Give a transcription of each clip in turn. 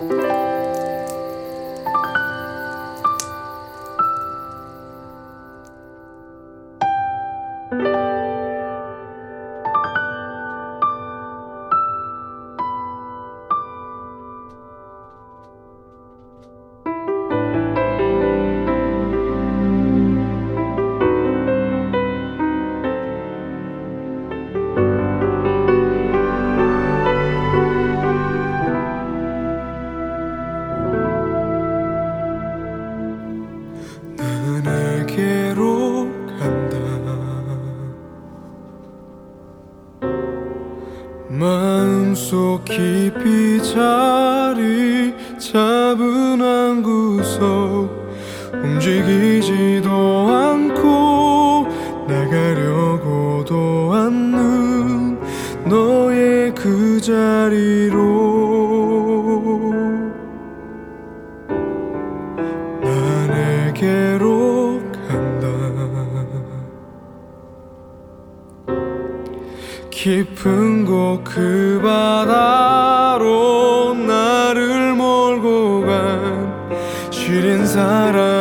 Bye. 깊은 곳 그 바다로 나를 몰고 간 시린 사람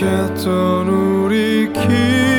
약했던 우리 길.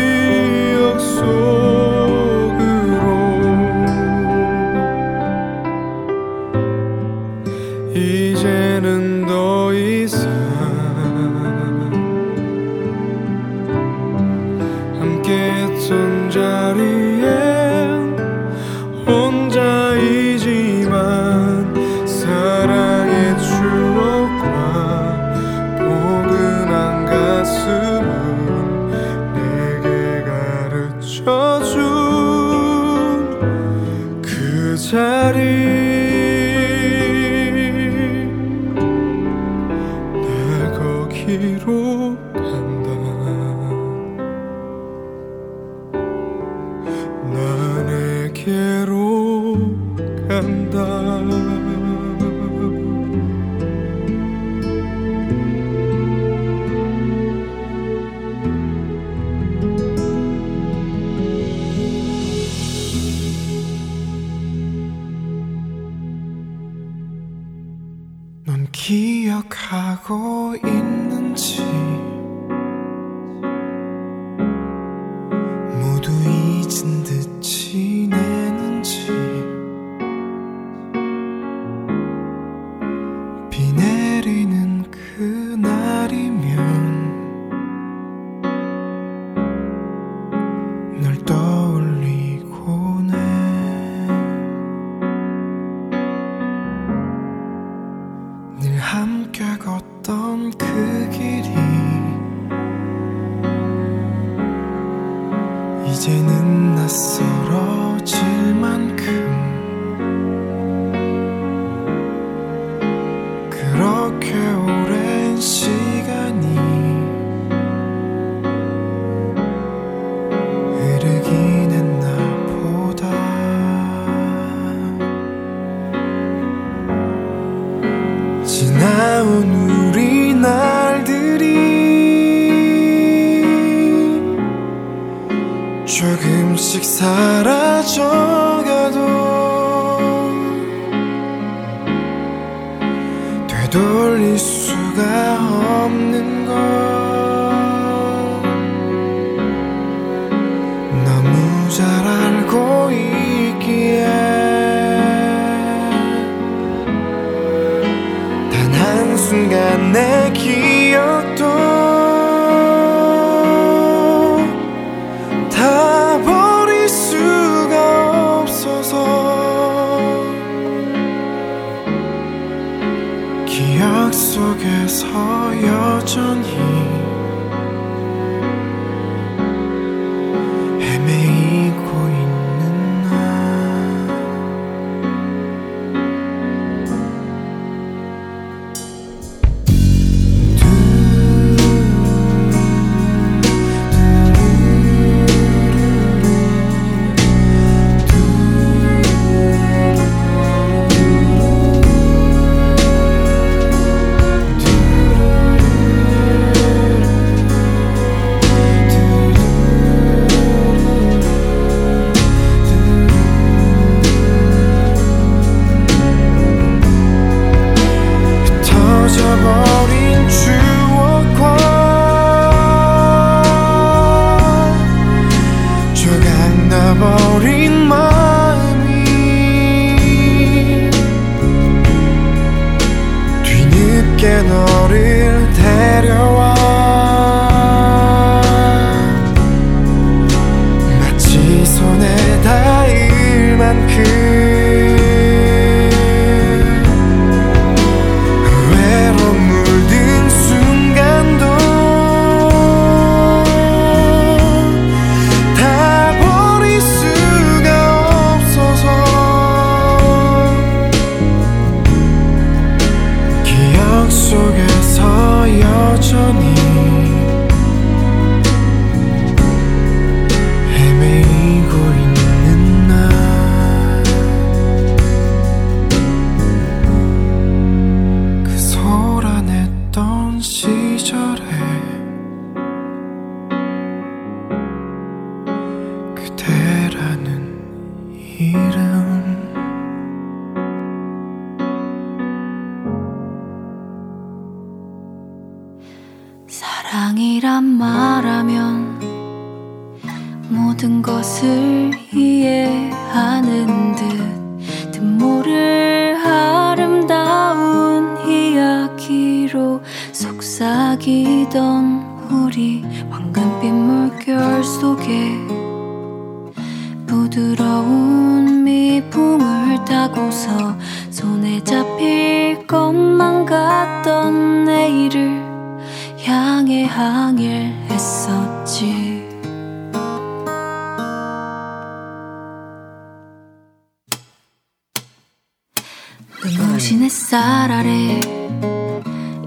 눈부신 햇살 아래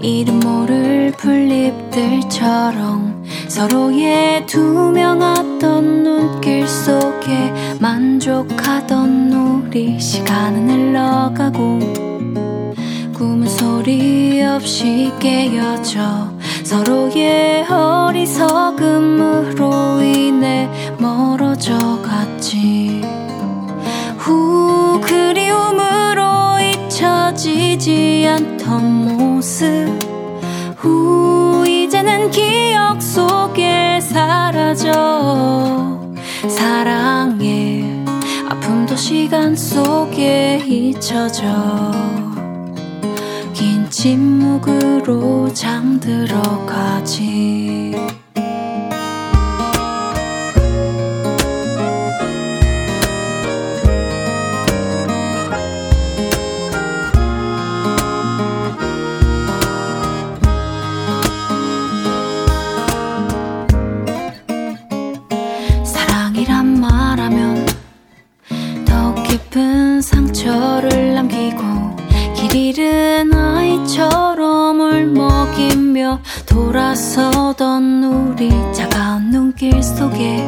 이름 모를 풀잎들처럼 서로의 투명 어떤 눈길 속에 만족하던 우리 시간은 흘러가고 꿈은 소리 없이 깨어져 서로의 어리석음으로 인해 멀어져 갔지. 느껴지지 않던 모습. 후 이제는 기억 속에 사라져. 사랑해 아픔도 시간 속에 잊혀져. 긴 침묵으로 잠들어가지. 잃은 아이처럼 울먹이며 돌아서던 우리 차가운 눈길 속에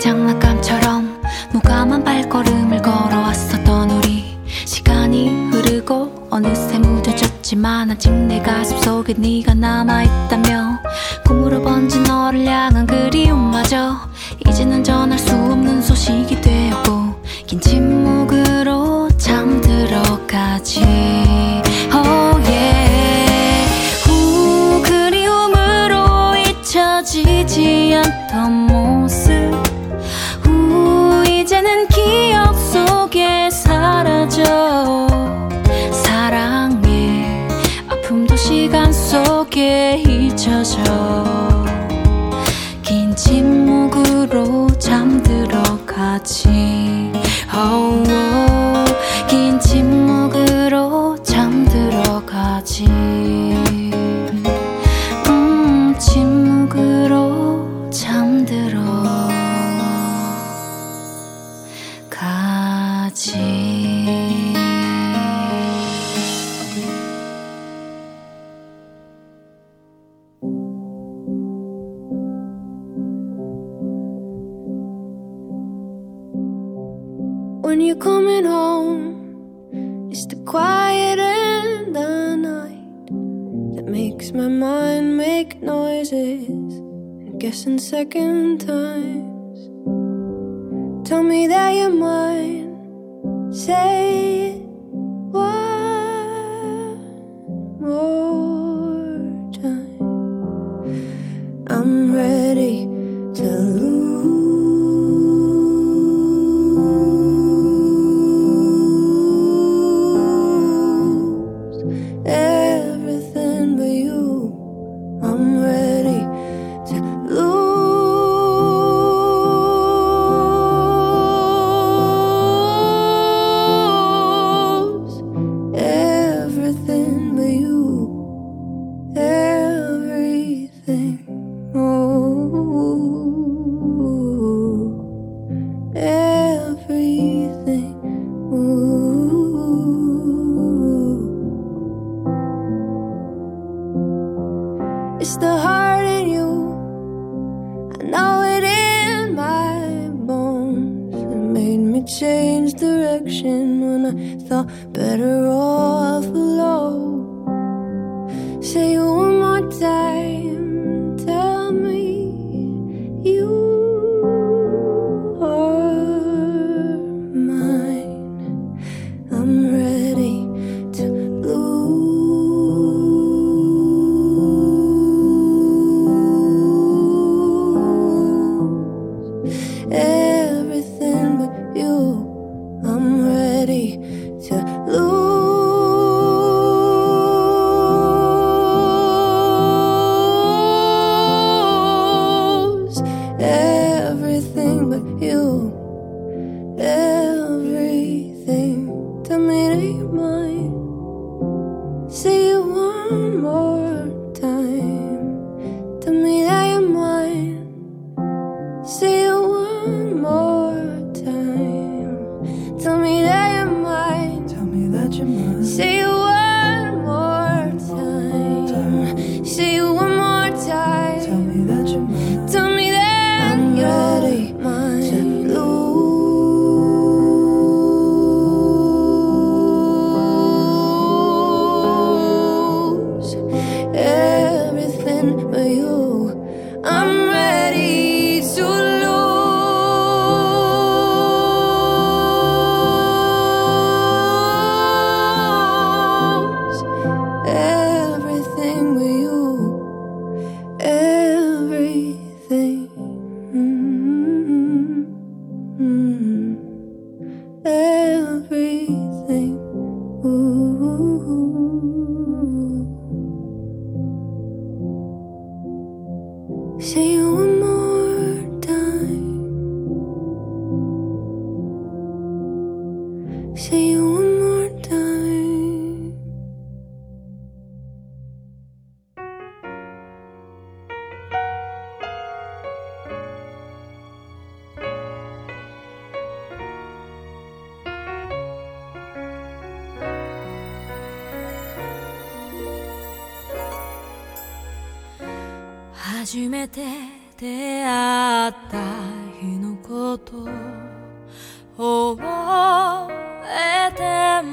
장난감처럼 무감한 발걸음을 걸어왔었던 우리. 시간이 흐르고 어느새 무뎌졌지만 아직 내 가슴 속에 네가 남아있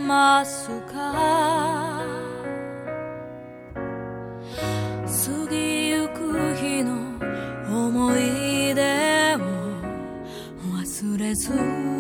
ますか。過ぎゆく日の思い出を忘れず。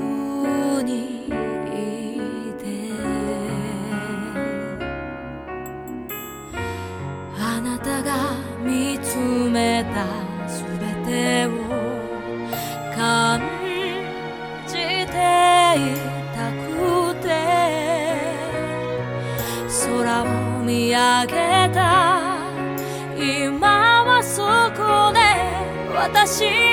私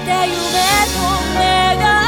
た夢と願い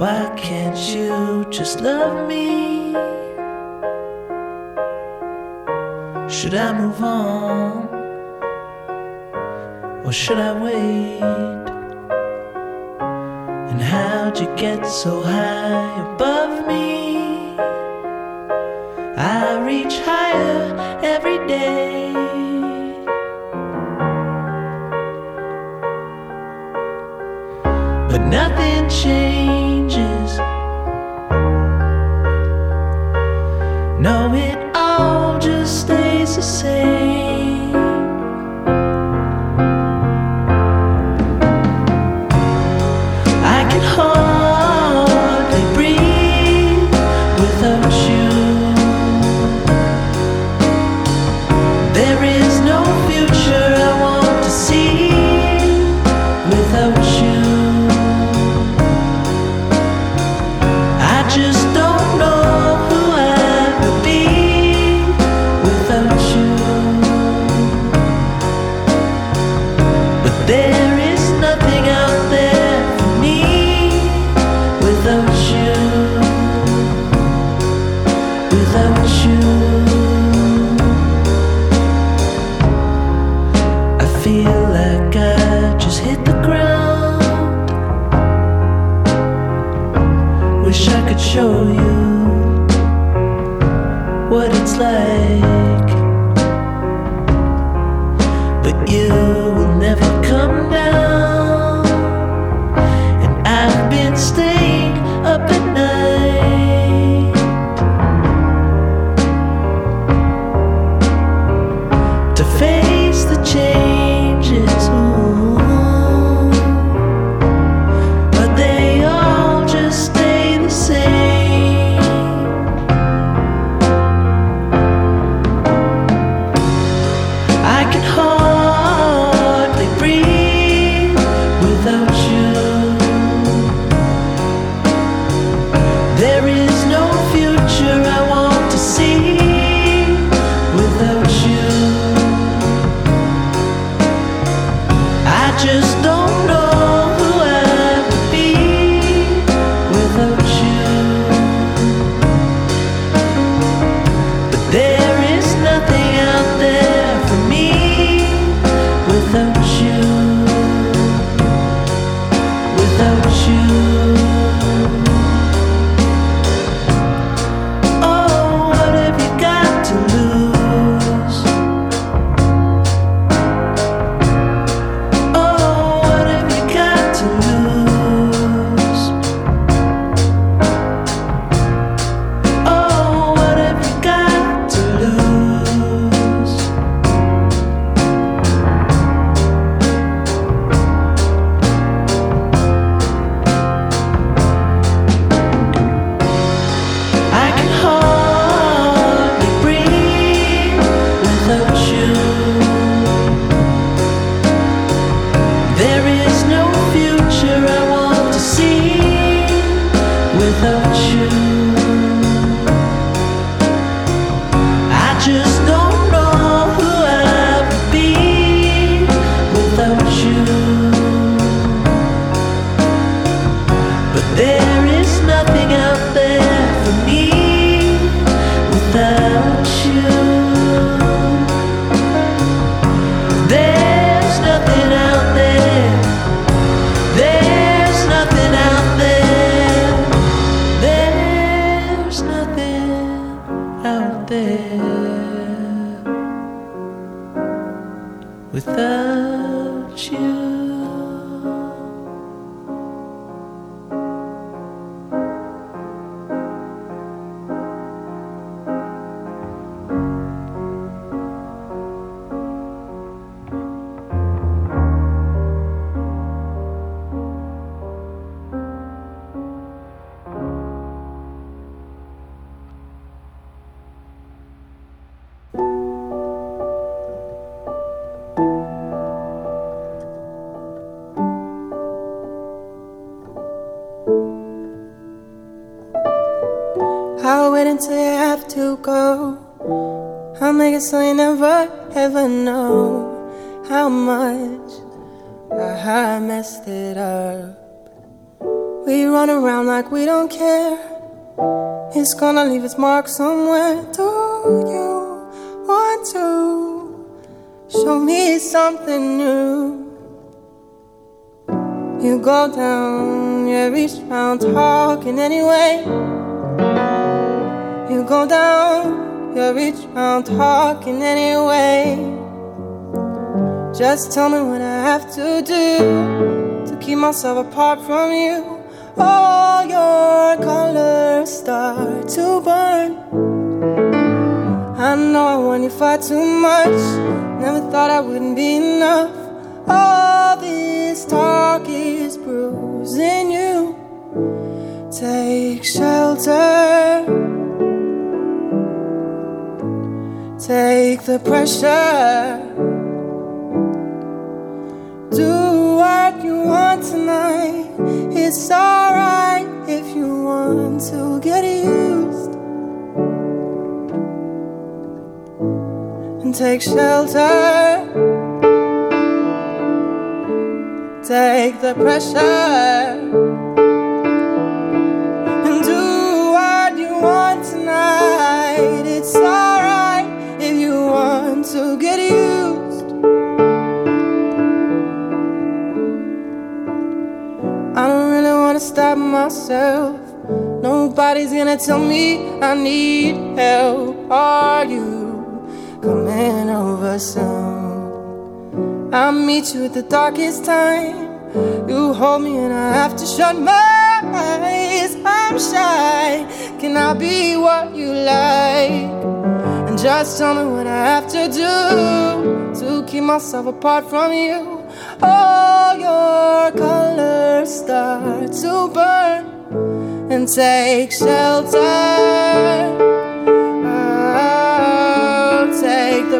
Why can't you just love me? Should I move on? Or should I wait? And how'd you get so high above? without you. It's gonna leave its mark somewhere. Do you want to show me something new? You go down, you reach round, talking anyway. You go down, you reach round, talking anyway. Just tell me what I have to do to keep myself apart from you. I know I want you far too much. Never thought I wouldn't be enough. All this talk is bruising you. Take shelter. Take the pressure. Do what you want tonight. It's alright if you want to get used. And take shelter. Take the pressure. And do what you want tonight. It's alright if you want to get used. I don't really wanna stop myself. Nobody's gonna tell me I need help. Are you coming over soon? I'll meet you at the darkest time. You hold me and I have to shut my eyes. I'm shy. Can I be what you like? And just tell me what I have to do to keep myself apart from you. All your colors start to burn and take shelter.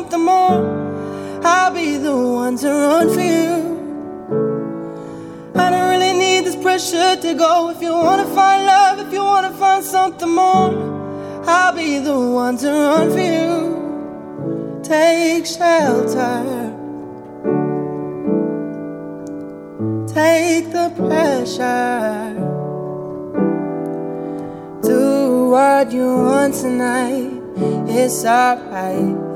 something more, I'll be the one to run for you. I don't really need this pressure to go. If you wanna find love, if you wanna find something more, I'll be the one to run for you. Take shelter. Take the pressure. Do what you want tonight. It's alright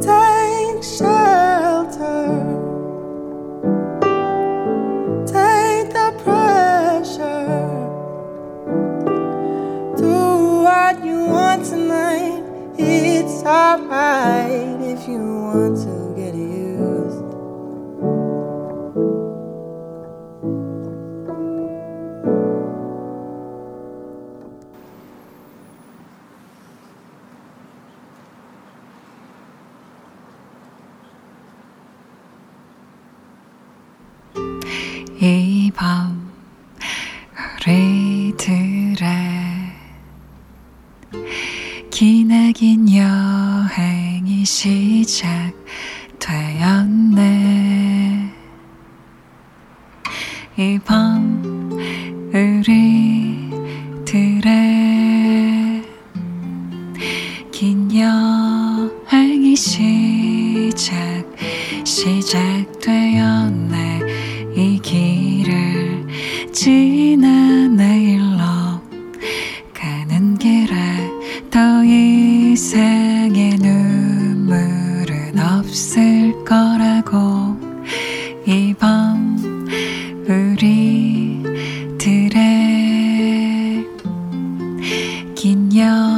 Take shelter. 안녕.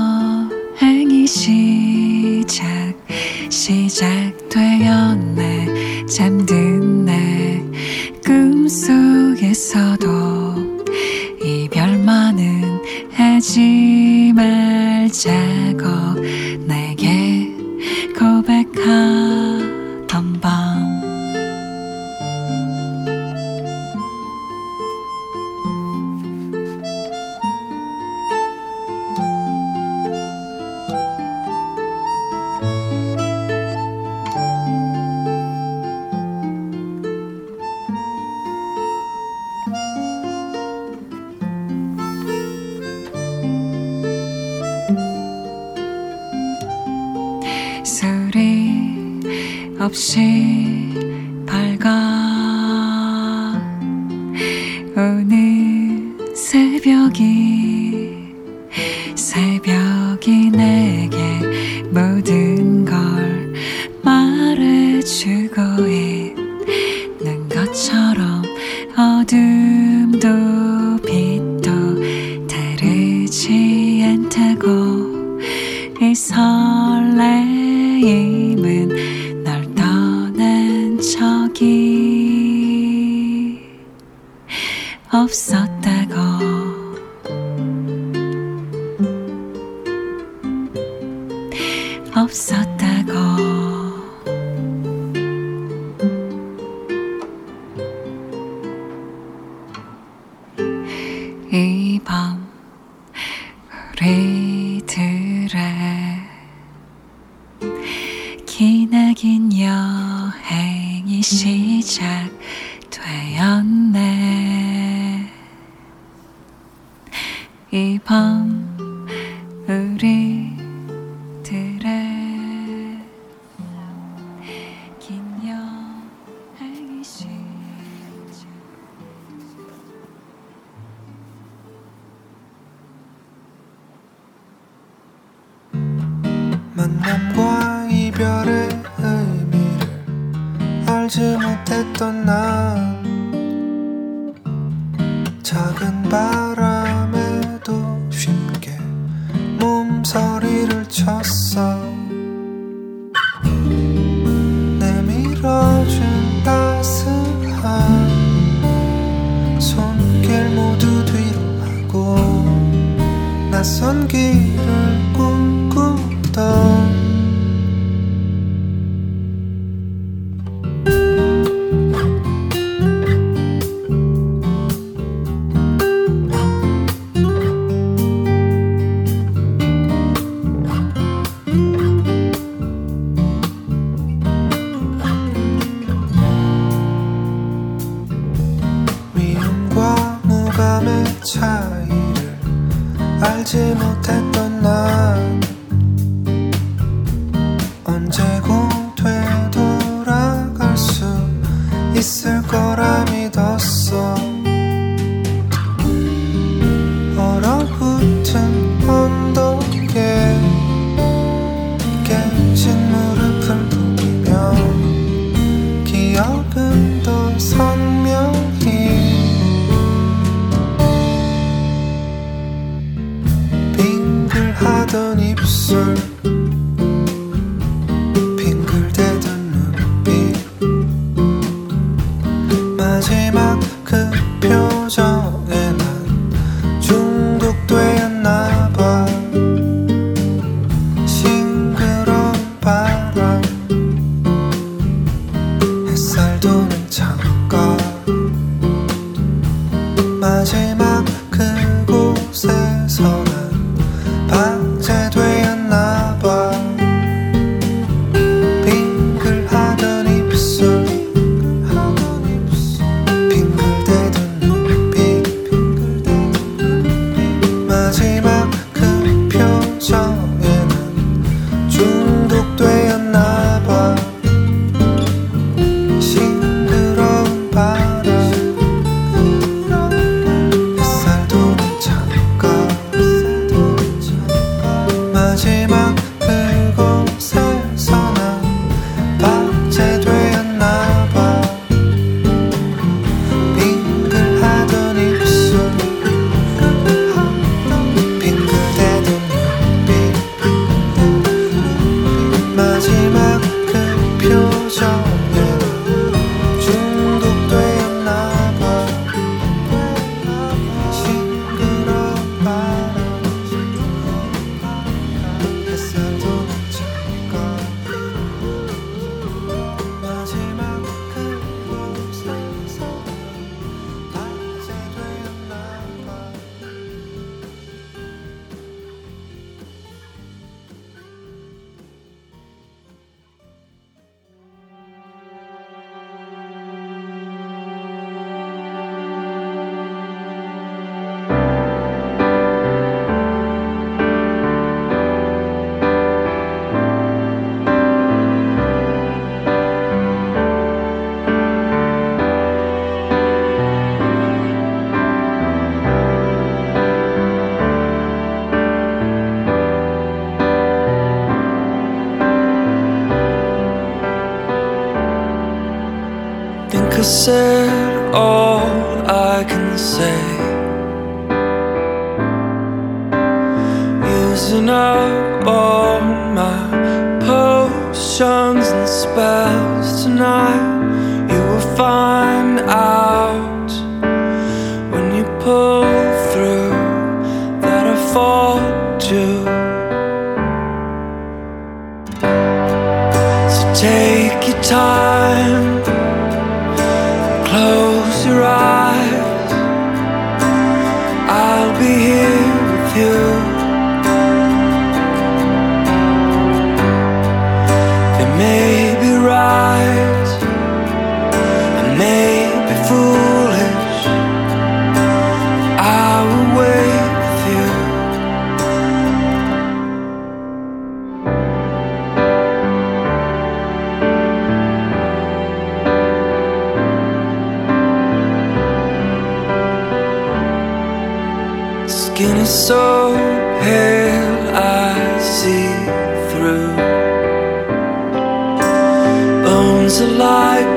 없었다고 才对 answer. skin is so pale, I see through. Bones are like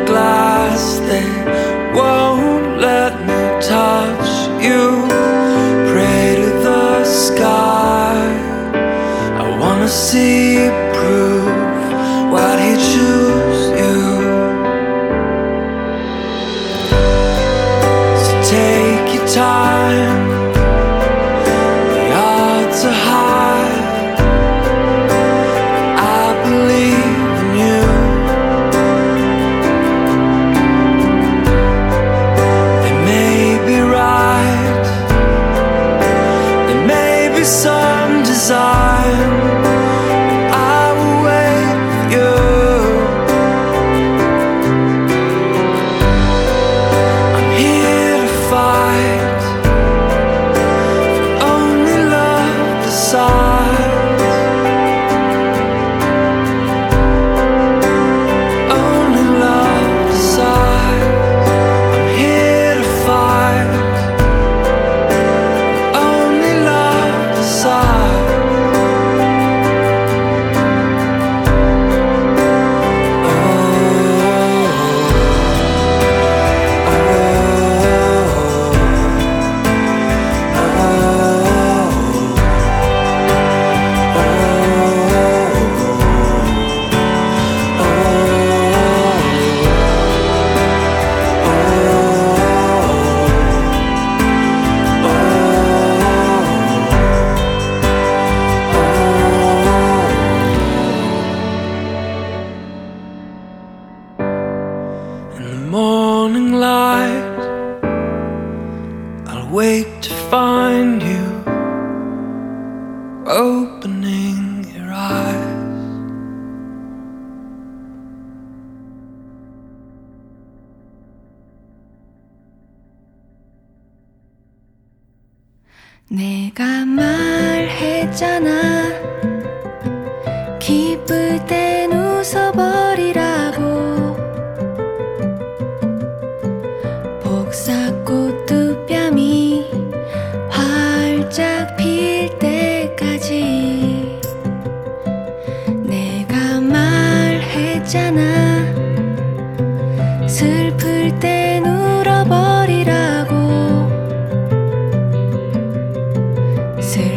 ser.